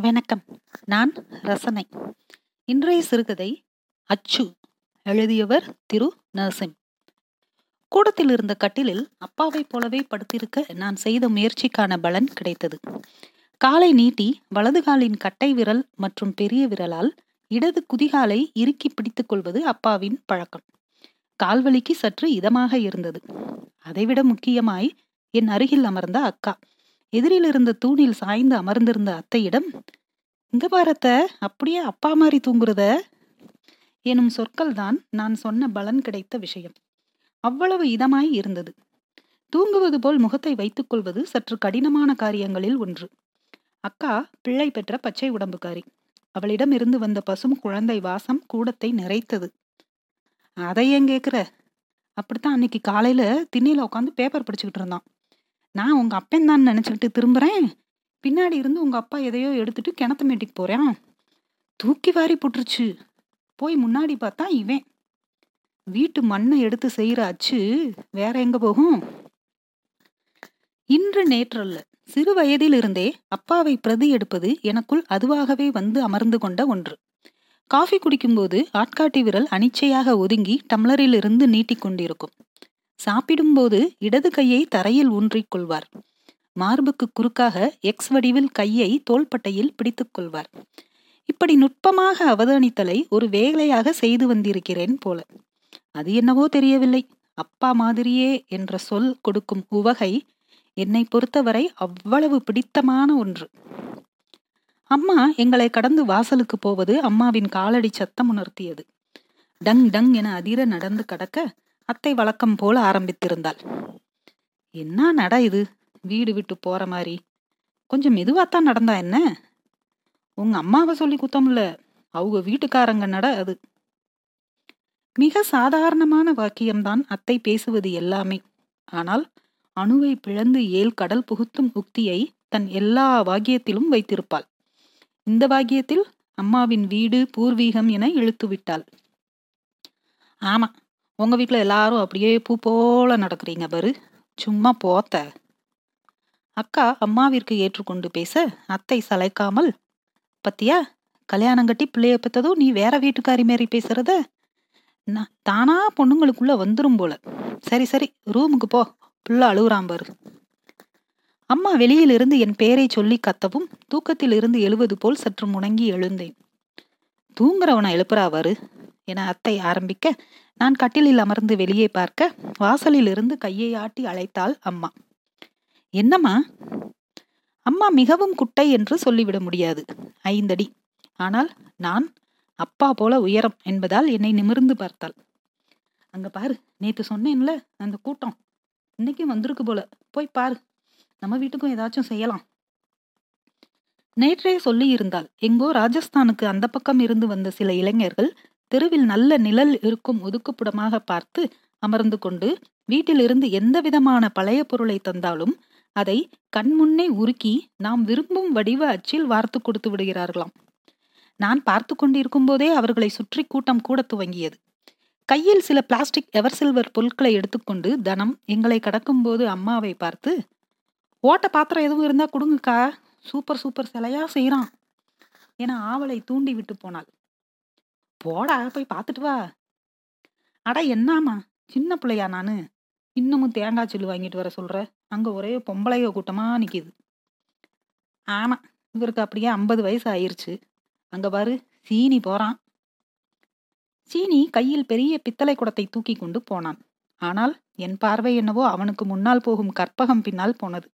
வணக்கம். நான் ரசனை. இன்றைய சிறுகதை அச்சு எழுதியவர் திரு. நரசிம். கூடத்தில் இருந்த கட்டிலில் அப்பாவைப் போலவே படுத்திருக்க நான் செய்த முயற்சிக்கான பலன் கிடைத்தது. காலை நீட்டி வலது காலின் கட்டை விரல் மற்றும் பெரிய விரலால் இடது குதிகாலை இறுக்கி பிடித்துக் கொள்வது அப்பாவின் பழக்கம். கால்வலிக்கு சற்று இதமாக இருந்தது. அதைவிட முக்கியமாய் என் அருகில் அமர்ந்த அக்கா. எதிரில் இருந்த தூணில் சாய்ந்து அமர்ந்திருந்த அத்தையிடம் இங்க பாரத்த அப்படியே அப்பா மாதிரி தூங்குறத? எனும் சொற்கள் தான் நான் சொன்ன பலன் கிடைத்த விஷயம். அவ்வளவு இதமாய் இருந்தது. தூங்குவது போல் முகத்தை வைத்துக் கொள்வது சற்று கடினமான காரியங்களில் ஒன்று. அக்கா பிள்ளை பெற்ற பச்சை உடம்புக்காரி. அவளிடம் இருந்து வந்த பசும் குழந்தை வாசம் கூடத்தை நிறைத்தது. அதை ஏன் கேக்குற? அப்படித்தான் அன்னைக்கு காலையில திண்ணையில உட்காந்து பேப்பர் படிச்சுக்கிட்டு இருந்தான். நான் உங்கள் அப்பன் தான் நினச்சிக்கிட்டு திரும்புகிறேன் பின்னாடி இருந்து உங்கள் அப்பா எதையோ எடுத்துட்டு கிணத்து மேட்டிக்கு போகிறேன் தூக்கி வாரி போட்டுருச்சு. போய் முன்னாடி பார்த்தா இவன். வீட்டு மண்ணை எடுத்து செய்கிற அச்சு வேற எங்கே போகும்? இன்று நேற்றல்ல. சிறு வயதில் இருந்தே அப்பாவை பிரதி எடுப்பது எனக்குள் அதுவாகவே வந்து அமர்ந்து கொண்ட ஒன்று. காஃபி குடிக்கும்போது ஆட்காட்டி விரல் அனிச்சையாக ஒதுங்கி டம்ளரில் இருந்து நீட்டிக்கொண்டிருக்கும். சாப்பிடும்போது இடது கையை தரையில் ஊன்றிக் கொள்வார். மார்புக்கு குறுக்காக எக்ஸ் வடிவில் கையை தோள்பட்டையில் பிடித்துக் கொள்வார். இப்படி நுட்பமாக அவதானித்தலை ஒரு வேலையாக செய்து வந்திருக்கிறேன் போல. அது என்னவோ தெரியவில்லை. அப்பா மாதிரியே என்ற சொல் கொடுக்கும் உவகை என்னை பொறுத்தவரை அவ்வளவு பிடித்தமான ஒன்று. அம்மா எங்களை கடந்து வாசலுக்கு போவது அம்மாவின் காலடி சத்தம் உணர்த்தியது. டங் டங் என அதிர நடந்து கடக்க அத்தை வழக்கம் போல ஆரம்பித்திருந்தாள். என்ன நட இது? வீடு விட்டு போற மாதிரி கொஞ்சம் மெதுவாத்தான் நடந்தா என்ன? உங்க அம்மாவை சொல்லி குத்தம்ல. அவங்க வீட்டுக்காரங்க நட அது. மிக சாதாரணமான வாக்கியம்தான் அத்தை பேசுவது எல்லாமே. ஆனால் அணுவை பிளந்து ஏல் கடல் புகுத்தும் உக்தியை தன் எல்லா வாக்கியத்திலும் வைத்திருப்பாள். இந்த வாக்கியத்தில் அம்மாவின் வீடு பூர்வீகம் என இழுத்து விட்டாள் ஆமா. உங்கள் வீட்டில் எல்லாரும் அப்படியே பூ போல நடக்கிறீங்க பாரு. சும்மா போத்த. அக்கா அம்மாவிற்கு ஏற்றுக்கொண்டு பேச அத்தை சளைக்காமல் பத்தியா கல்யாணம் கட்டி பிள்ளைய பெற்றதும் நீ வேற வீட்டுக்காரி மாரி பேசுறத? நான் தானா பொண்ணுங்களுக்குள்ள வந்துரும் போல. சரி சரி ரூமுக்கு போ. புள்ள அழுகுறான் பாரு. அம்மா வெளியிலிருந்து என் பேரை சொல்லி கத்தவும் தூக்கத்தில் இருந்து எழுவது போல் சற்று முணங்கி எழுந்தேன். தூங்குறவனை எழுப்புறாவாரு என அத்தை ஆரம்பிக்க நான் கட்டிலில் அமர்ந்து வெளியே பார்க்க வாசலில் இருந்து கையை ஆட்டி அழைத்தாள் அம்மா. என்னம்மா? அம்மா மிகவும் குட்டை என்று சொல்லிவிட முடியாது. ஐந்தடி. ஆனால் நான் அப்பா போல உயரம் என்பதால் என்னை நிமிர்ந்து பார்த்தாள். அங்க பாரு நேத்து சொன்னேன்ல அந்த கூட்டம். இன்னைக்கும் வந்திருக்கு போல. போய் பாரு. நம்ம வீட்டுக்கும் ஏதாச்சும் செய்யலாம். நேற்றே சொல்லி இருந்தால் எங்கோ ராஜஸ்தானுக்கு அந்த பக்கம் இருந்து வந்த சில இளைஞர்கள் தெருவில் நல்ல நிழல் இருக்கும் ஒதுக்குப்புடமாக பார்த்து அமர்ந்து கொண்டு வீட்டிலிருந்து எந்த விதமான பழைய பொருளை தந்தாலும் அதை கண்முன்னே உருக்கி நாம் விரும்பும் வடிவ அச்சில் வார்த்து கொடுத்து விடுகிறார்களாம். நான் பார்த்து கொண்டிருக்கும் போதே அவர்களை சுற்றி கூட்டம் கூட துவங்கியது. கையில் சில பிளாஸ்டிக் எவர் சில்வர் பொருட்களை எடுத்துக்கொண்டு தனம் எங்களை கடக்கும்போது அம்மாவை பார்த்து ஓட்ட பாத்திரம் எதுவும் இருந்தா கொடுங்கக்கா. சூப்பர் சூப்பர் சிலையா செய்யறான் என ஆவலை தூண்டி விட்டு போனாள். போடா போய் பார்த்துட்டு வா. அடா என்னாமா சின்ன பிள்ளையா நானு. இன்னமும் தேங்காய் சில்லு வாங்கிட்டு வர சொல்ற? அங்க ஒரே பொம்பளைய கூட்டமா நிக்குது. ஆமா இவருக்கு அப்படியே ஐம்பது வயசு ஆயிருச்சு. அங்க பாரு சீனி போறான். சீனி கையில் பெரிய பித்தளை குடத்தை தூக்கி கொண்டு போனான். ஆனால் என் பார்வை என்னவோ அவனுக்கு முன்னால் போகும் கற்பகம் பின்னால் போனது.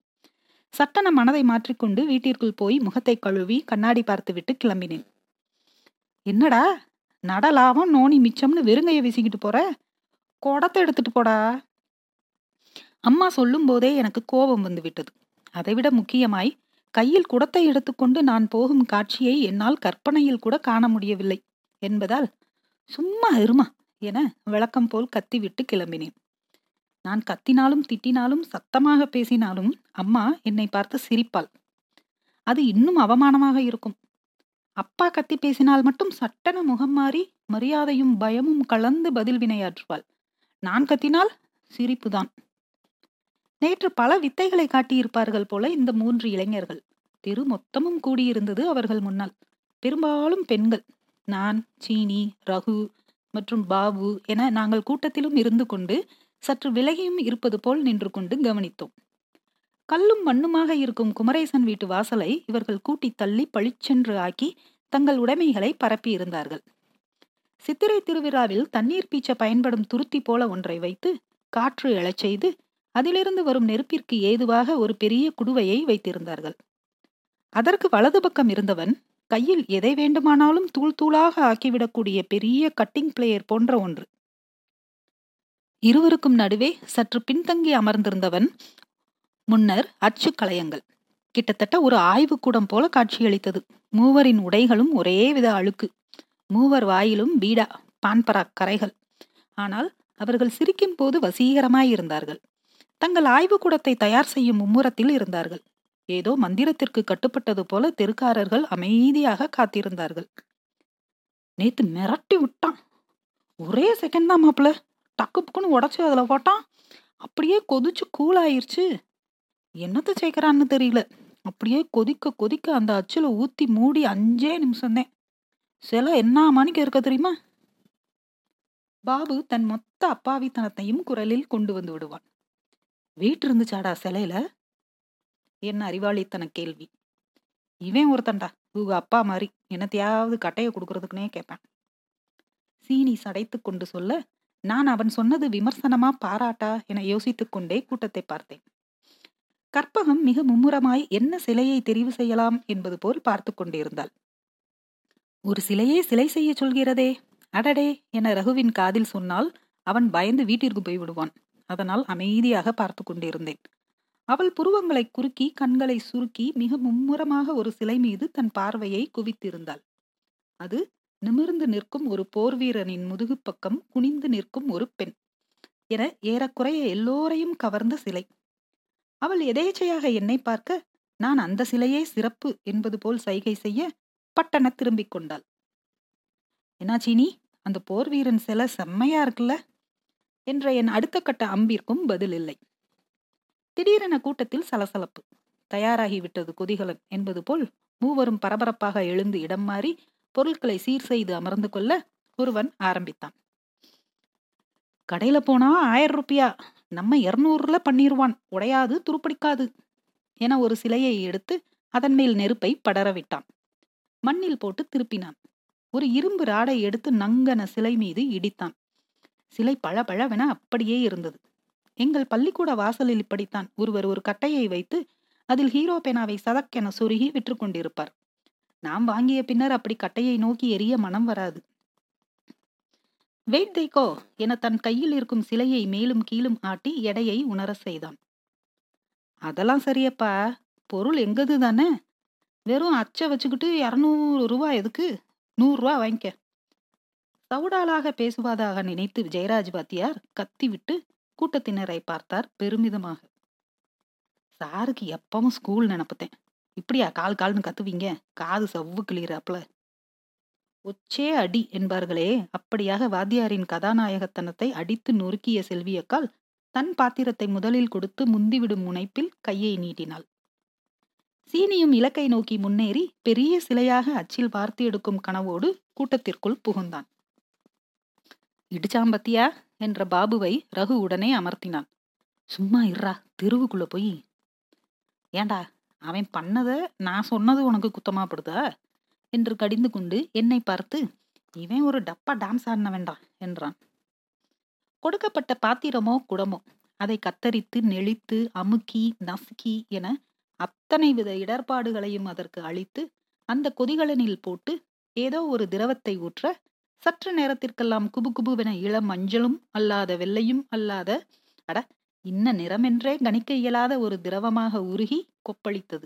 சட்டன மனதை மாற்றிக்கொண்டு வீட்டிற்குள் போய் முகத்தை கழுவி கண்ணாடி பார்த்துவிட்டு கிளம்பினேன். என்னடா? நடலாபம் நோனி மிச்சம்னு வெறுங்கைய வீசிக்கிட்டு போற? குடத்தை எடுத்துட்டு போடா. அம்மா சொல்லும் போதே எனக்கு கோபம் வந்து விட்டது. அதைவிட முக்கியமாய் கையில் குடத்தை எடுத்துக்கொண்டு நான் போகும் காட்சியை என்னால் கற்பனையில் கூட காண முடியவில்லை என்பதால் சும்மா இருமா என விளக்கம் போல் கத்திவிட்டு கிளம்பினேன். நான் கத்தினாலும் திட்டினாலும் சத்தமாக பேசினாலும் அம்மா என்னை பார்த்து சிரிப்பாள். அது இன்னும் அவமானமாக இருக்கும். அப்பா கத்தி பேசினால் மட்டும் சட்டன முகம் மாறி மரியாதையும் பயமும் கலந்து பதில் வினையாற்றுவாள். நான் கத்தினால் சிரிப்புதான். நேற்று பல வித்தைகளை காட்டியிருப்பார்கள் போல இந்த மூன்று இளைஞர்கள். திரு மொத்தமும் கூடியிருந்தது அவர்கள் முன்னால். பெரும்பாலும் பெண்கள். நான் சீனி ரகு மற்றும் பாபு என நாங்கள் கூட்டத்திலும் இருந்து கொண்டு சற்று விலகியும் இருப்பது போல் நின்று கொண்டு கவனித்தோம். கல்லும் மண்ணுமாக இருக்கும் குமரேசன் வீட்டு வாசலை இவர்கள் கூட்டி தள்ளி பளிச்சென்று ஆக்கி தங்கள் உடைமைகளை பரப்பி இருந்தார்கள் சித்திரை திருவிழாவில் தண்ணீர் பீச்ச பயன்படும் துருத்தி போல ஒன்றை வைத்து காற்று எழச் செய்து அதிலிருந்து வரும் நெருப்பிற்கு ஏதுவாக ஒரு பெரிய குடுவையை வைத்திருந்தார்கள். அதற்கு வலது பக்கம் இருந்தவன் கையில் எதை வேண்டுமானாலும் தூள் தூளாக ஆக்கிவிடக்கூடிய பெரிய கட்டிங் பிளேயர் போன்ற ஒன்று. இருவருக்கும் நடுவே சற்று பின்தங்கி அமர்ந்திருந்தவன் முன்னர் அச்சுக்கலையங்கள் கிட்டத்தட்ட ஒரு ஆய்வுக்கூடம் போல காட்சியளித்தது. மூவரின் உடைகளும் ஒரே வித அழுக்கு. மூவர் வாயிலும் பீடா பான்பரா கரைகள். ஆனால் அவர்கள் சிரிக்கும் போது வசீகரமாயிருந்தார்கள். தங்கள் ஆய்வுக்கூடத்தை தயார் செய்யும் மும்முரத்தில் இருந்தார்கள். ஏதோ மந்திரத்திற்கு கட்டுப்பட்டது போல தெருக்காரர்கள் அமைதியாக காத்திருந்தார்கள். நேத்து மிரட்டி விட்டான். ஒரே செகண்ட் தான் மாப்பிள டக்கு புக்குன்னு உடச்சு அதில் போட்டான். அப்படியே கொதிச்சு கூலாயிருச்சு என்னத்தை சேர்க்குறான்னு தெரியல. அப்படியே கொதிக்க கொதிக்க அந்த அச்சில் ஊற்றி மூடி அஞ்சே நிமிஷம்தான் சில என்ன மணிக்கு இருக்க தெரியுமா? பாபு தன் மொத்த அப்பாவித்தனத்தையும் குரலில் கொண்டு வந்து விடுவான். வீட்டு இருந்துச்சாடா சிலையில? என்ன அறிவாளித்தன கேள்வி. இவன் ஒருத்தன்டா. உங்க அப்பா மாதிரி. என்னத்தையாவது கட்டையை கொடுக்கறதுக்குனே கேட்பேன். சீனி சடைத்து கொண்டு சொல்ல நான் அவன் சொன்னது விமர்சனமா பாராட்டா? என யோசித்துக் கொண்டே கூட்டத்தை பார்த்தேன். கற்பகம் மிக மும்முரமாய் என்ன சிலையை தெரிவு செய்யலாம் என்பது போல் பார்த்து கொண்டிருந்தாள். ஒரு சிலையே சிலை செய்ய சொல்கிறதே. அடடே என ரகுவின் காதில் சொன்னால் அவன் பயந்து வீட்டிற்கு போய் விடுவான் அதனால் அமைதியாக பார்த்து கொண்டிருந்தேன். அவள் புருவங்களை குறுக்கி கண்களை சுருக்கி மிக மும்முரமாக ஒரு சிலை மீது தன் பார்வையை குவித்திருந்தாள். அது நிமிர்ந்து நிற்கும் ஒரு போர் வீரனின் முதுகு பக்கம் குனிந்து நிற்கும் ஒரு பெண் என ஏறக்குறைய எல்லோரையும் கவர்ந்த சிலை. அவள் எதேச்சையாக என்னை பார்க்க நான் அந்த சிலையே சிறப்பு என்பது போல் சைகை செய்ய பட்டன திரும்பிக் கொண்டாள். என்னாச்சினி அந்த போர் வீரன் சிலை செம்மையா இருக்குல்ல என்ற என் அடுத்த கட்ட அம்பிற்கும் பதில் இல்லை. திடீரென கூட்டத்தில் சலசலப்பு. தயாராகிவிட்டது கொதிகலன் என்பது போல் மூவரும் பரபரப்பாக எழுந்து இடம் மாறி பொருட்களை சீர் செய்து அமர்ந்து கொள்ள ஒருவன் ஆரம்பித்தான். கடையில போனா ஆயிரம் ரூபியா? நம்ம இருநூறுல பண்ணிருவான். உடையாது துருப்பிடிக்காது. என ஒரு சிலையை எடுத்து அதன் மேல் நெருப்பை படரவிட்டான் மண்ணில் போட்டு திருப்பினான். ஒரு இரும்பு ராடை எடுத்து நங்கன சிலை மீது இடித்தான். சிலை பழபழவென அப்படியே இருந்தது. எங்கள் பள்ளிக்கூட வாசலில் இப்படித்தான். ஒருவர் ஒரு கட்டையை வைத்து அதில் ஹீரோ பேனாவை சதக்கென சொருகி விற்று கொண்டிருப்பார் நாம் வாங்கிய பின்னர் அப்படி கட்டையை நோக்கி எரிய மனம் வராது. வேட்தைகோ என தன் கையில் இருக்கும் சிலையை மேலும் கீழும் ஆட்டி எடையை உணர செய்தான். அதெல்லாம் சரியப்பா. பொருள் எங்கது தானே? வெறும் அச்சை வச்சுக்கிட்டு இரநூறு ரூபா எதுக்கு? நூறுரூவா வாங்கிக்க. சவுடாலாக பேசுவதாக நினைத்து ஜெயராஜ் வாத்தியார் கத்திவிட்டு கூட்டத்தினரை பார்த்தார் பெருமிதமாக. சாருக்கு எப்பவும் ஸ்கூல் நினப்புத்தேன். இப்படியா கால் கால்னு கத்துவீங்க? காது சவ்வு கிளியறாப்ல ஒச்சே அடி என்பார்களே அப்படியாக வாத்தியாரின் கதாநாயகத்தனத்தை அடித்து நொறுக்கிய செல்வியக்கால் தன் பாத்திரத்தை முதலில் கொடுத்து முந்திவிடும் முனைப்பில் கையை நீட்டினாள். சீனியும் இலக்கை நோக்கி முன்னேறி பெரிய சிலையாக அச்சில் பார்த்து எடுக்கும் கனவோடு கூட்டத்திற்குள் புகுந்தான். இடிச்சாம்பத்தியா? என்ற பாபுவை ரகு உடனே அமர்த்தினான். சும்மா இர்றா தெருவுக்குள்ள போய். ஏண்டா அவன் பண்ணத நான் சொன்னது உனக்கு குத்தமாப்படுதா என்று கடிந்து கொண்டு என்னை பார்த்து இவன் ஒரு டப்பா டான்ஸ் ஆடின வேண்டாம் என்றான். கொடுக்கப்பட்ட பாத்திரமோ குடமோ அதை கத்தரித்து நெளித்து அமுக்கி நசுக்கி என அத்தனை வித இடர்பாடுகளையும் அதற்கு அளித்து அந்த கொதிகலனில் போட்டு ஏதோ ஒரு திரவத்தை ஊற்ற சற்று நேரத்திற்கெல்லாம் குபு குபுவென இளம் மஞ்சளும் அல்லாத வெள்ளையும் அல்லாத அட இன்ன நிறமென்றே கணிக்க இயலாத ஒரு திரவமாக உருகி கொப்பளித்தது.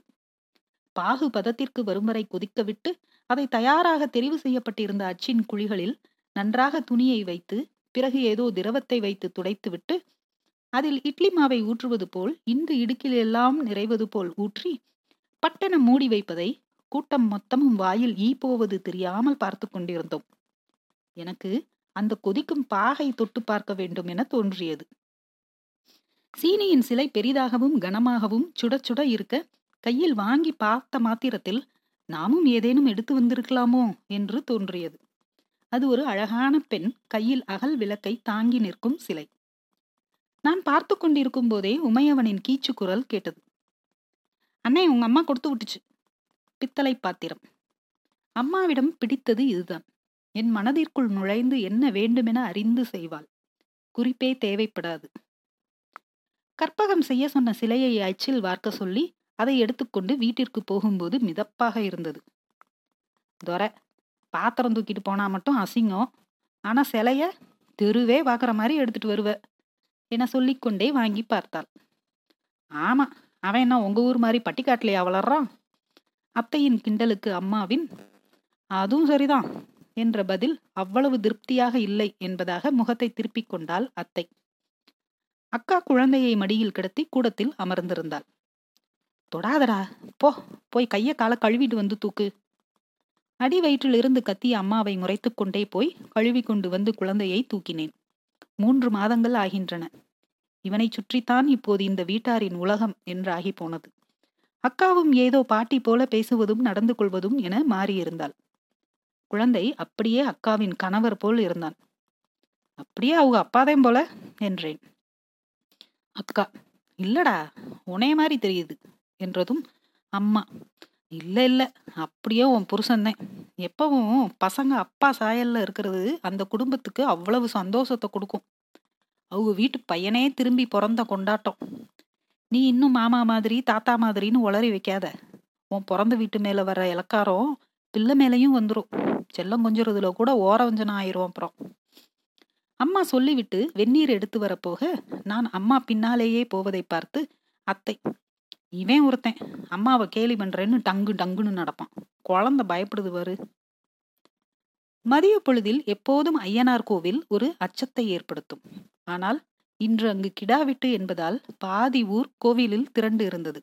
பாகு பதத்திற்கு வரும் வரை கொதிக்க விட்டு அதை தயாராக தெரிவு செய்யப்பட்டிருந்த அச்சின் குழிகளில் நன்றாக துணியை வைத்து பிறகு ஏதோ திரவத்தை வைத்து துடைத்துவிட்டு அதில் இட்லி மாவை ஊற்றுவது போல் இந்து இடுக்கில் எல்லாம் நிறைவது போல் ஊற்றி பட்டணம் மூடி வைப்பதை கூட்டம் மொத்தமும் வாயில் ஈ போவது தெரியாமல் பார்த்து கொண்டிருந்தோம். எனக்கு அந்த கொதிக்கும் பாகை தொட்டு பார்க்க வேண்டும் என தோன்றியது. சீனியின் சிலை பெரிதாகவும் கனமாகவும் சுட சுட இருக்க கையில் வாங்கி பார்த்த மாத்திரத்தில் நாமும் ஏதேனும் எடுத்து வந்திருக்கலாமோ என்று தோன்றியது. அது ஒரு அழகான பெண் கையில் அகல் விளக்கை தாங்கி நிற்கும் சிலை. நான் பார்த்து கொண்டிருக்கும் போதே உமையவனின் கீச்சு குரல் கேட்டது. அண்ணே உங்க அம்மா கொடுத்து விட்டுச்சு. பித்தளை பாத்திரம். அம்மாவிடம் பிடித்தது இதுதான். என் மனதிற்குள் நுழைந்து என்ன வேண்டுமென அறிந்து செய்வாள். குறிப்பே தேவைப்படாது. கற்பகம் செய்ய சொன்ன சிலையை அச்சில் வார்க்க சொல்லி அதை எடுத்துக்கொண்டு வீட்டிற்கு போகும்போது மிதப்பாக இருந்தது. துரை பாத்திரம் தூக்கிட்டு போனா மட்டும் அசிங்கம். ஆனா சிலைய தெருவே பார்க்குற மாதிரி எடுத்துட்டு வருவ என சொல்லிக்கொண்டே வாங்கி பார்த்தாள். ஆமா அவன் என்ன உங்க ஊர் மாதிரி பட்டிக்காட்டிலையா வளர்றான்? அத்தையின் கிண்டலுக்கு அம்மாவின் அதுவும் சரிதான் என்ற பதில் அவ்வளவு திருப்தியாக இல்லை என்பதாக முகத்தை திருப்பிக் கொண்டாள் அத்தை. அக்கா குழந்தையை மடியில் கிடத்தி கூடத்தில் அமர்ந்திருந்தாள். தொடாதடா. போ போய் கைய காலை கழுவிட்டு வந்து தூக்கு. அடி வயிற்றிலிருந்து கத்திய அம்மாவை முறைத்து கொண்டே போய் கழுவி கொண்டு வந்து குழந்தையை தூக்கினேன். மூன்று மாதங்கள் ஆகின்றன. இவனை சுற்றித்தான் இப்போது இந்த வீட்டாரின் உலகம் என்றாகி போனது. அக்காவும் ஏதோ பாட்டி போல பேசுவதும் நடந்து கொள்வதும் என மாறியிருந்தாள். குழந்தை அப்படியே அக்காவின் கணவர் போல் இருந்தான். அப்படியே அவங்க அப்பாதான் போல என்றேன். அக்கா இல்லடா உனைய மாதிரி தெரியுது. என்றதும் அம்மா இல்லை இல்லை அப்படியே உன் புருஷன்தான். எப்பவும் பசங்க அப்பா சாயல்ல இருக்கிறது அந்த குடும்பத்துக்கு அவ்வளவு சந்தோஷத்தை கொடுக்கும். அவங்க வீட்டு பையனே திரும்பி பிறந்த கொண்டாட்டம். நீ இன்னும் மாமா மாதிரி தாத்தா மாதிரின்னு உளறி வைக்காத. உன் பிறந்த வீட்டு மேலே வர்ற இலக்காரம் பிள்ளை மேலேயும் வந்துடும் செல்லம் கொஞ்சறதுல கூட ஓரவஞ்சனம் ஆயிரும் அப்புறம். அம்மா சொல்லிவிட்டு வெந்நீர் எடுத்து வரப்போக நான் அம்மா பின்னாலேயே போவதை பார்த்து அத்தை இவன் ஒருத்தன். அம்மாவை கேலி பண்றேன்னு டங்கு டங்குன்னு நடப்பான். குழந்தை பயப்படுது வரு மதிய பொழுதில் எப்போதும் ஐயனார் கோவில் ஒரு அச்சத்தை ஏற்படுத்தும். ஆனால் இன்று அங்கு கிடாவிட்டு என்பதால் பாதி ஊர் கோவிலில் திரண்டு இருந்தது.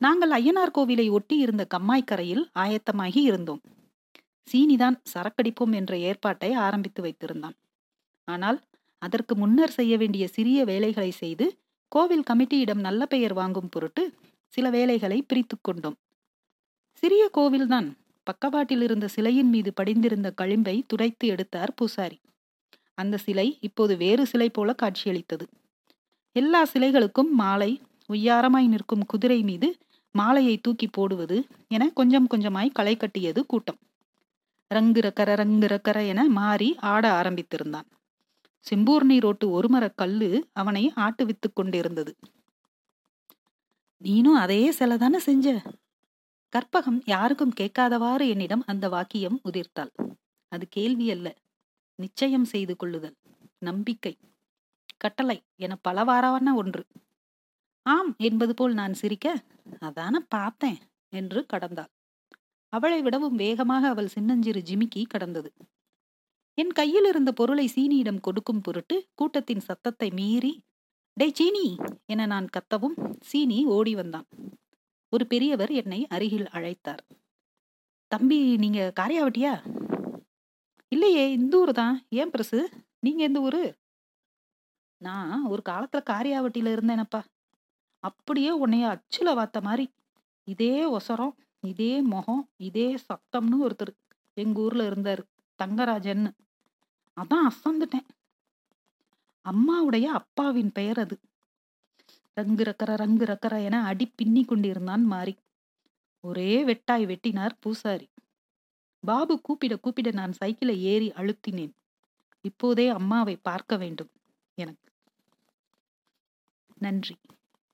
நாங்கள் ஐயனார் கோவிலை ஒட்டி இருந்த கம்மாய்க்கரையில் ஆயத்தமாகி இருந்தோம். சீனிதான் சரக்கடிப்போம் என்ற ஏற்பாட்டை ஆரம்பித்து வைத்திருந்தான். ஆனால் அதற்கு முன்னர் செய்ய வேண்டிய சிறிய வேலைகளை செய்து கோவில் கமிட்டியிடம் நல்ல பெயர் வாங்கும் பொருட்டு சில வேலைகளை பிரித்து கொண்டோம். சிறிய கோவில்தான். பக்கவாட்டில் இருந்த சிலையின் மீது படிந்திருந்த களிம்பை துடைத்து எடுத்தார் பூசாரி. அந்த சிலை இப்போது வேறு சிலை போல காட்சியளித்தது. எல்லா சிலைகளுக்கும் மாலை உய்யாரமாய் நிற்கும் குதிரை மீது மாலையை தூக்கி போடுவது என கொஞ்சம் கொஞ்சமாய் களை கட்டியது கூட்டம். ரங்கு ரக்கர ரங்கு ரக்கர என மாறி ஆட ஆரம்பித்திருந்தான். செம்பூர்ணி ரோட்டு ஒரு மரக் கல்லு அவனை ஆட்டுவித்துக் கொண்டிருந்தது. நீனும் அதே சிலை தானே செஞ்ச? கற்பகம் யாருக்கும் கேட்காதவாறு என்னிடம் அந்த வாக்கியம் உதிர்த்தாள். அது கேள்வி அல்ல. நிச்சயம் செய்து கொள்ளுதல். நம்பிக்கை. கட்டளை என பலவாறான ஒன்று. ஆம் என்பது போல் நான் சிரிக்க அதான பார்த்தேன் என்று கடந்தாள். அவளை விடவும் வேகமாக அவள் சின்னஞ்சிறு ஜிமிக்கி கடந்தது. என் கையில் இருந்த பொருளை சீனியிடம் கொடுக்கும் பொருட்டு கூட்டத்தின் சத்தத்தை மீறி டே சீனி! என நான் கத்தவும் சீனி ஓடி வந்தான். ஒரு பெரியவர் என்னை அருகில் அழைத்தார். தம்பி நீங்க காரியாவட்டியா? இல்லையே இந்த ஊர் தான். ஏன் பிரசு? நீங்க எந்த ஊரு? நான் ஒரு காலத்துல காரியாவட்டியில இருந்தேனப்பா. அப்படியே உன்னைய அச்சுல வாத்த மாதிரி இதே ஒசரம் இதே முகம் இதே சத்தம்னு ஒருத்தர் எங்க ஊர்ல இருந்தாரு தங்கராஜன்னு. அதான் அசந்துட்டேன். அம்மாவுடைய அப்பாவின் பெயர் அது. ரங்கு ரக்கர ரங்கு ரக்கர என அடி பின்னி கொண்டிருந்தான் மாறி. ஒரே வெட்டாய் வெட்டினார் பூசாரி. பாபு கூப்பிட கூப்பிட நான் சைக்கிளை ஏறி அழுத்தினேன். இப்போதே அம்மாவை பார்க்க வேண்டும் எனக்கு. நன்றி.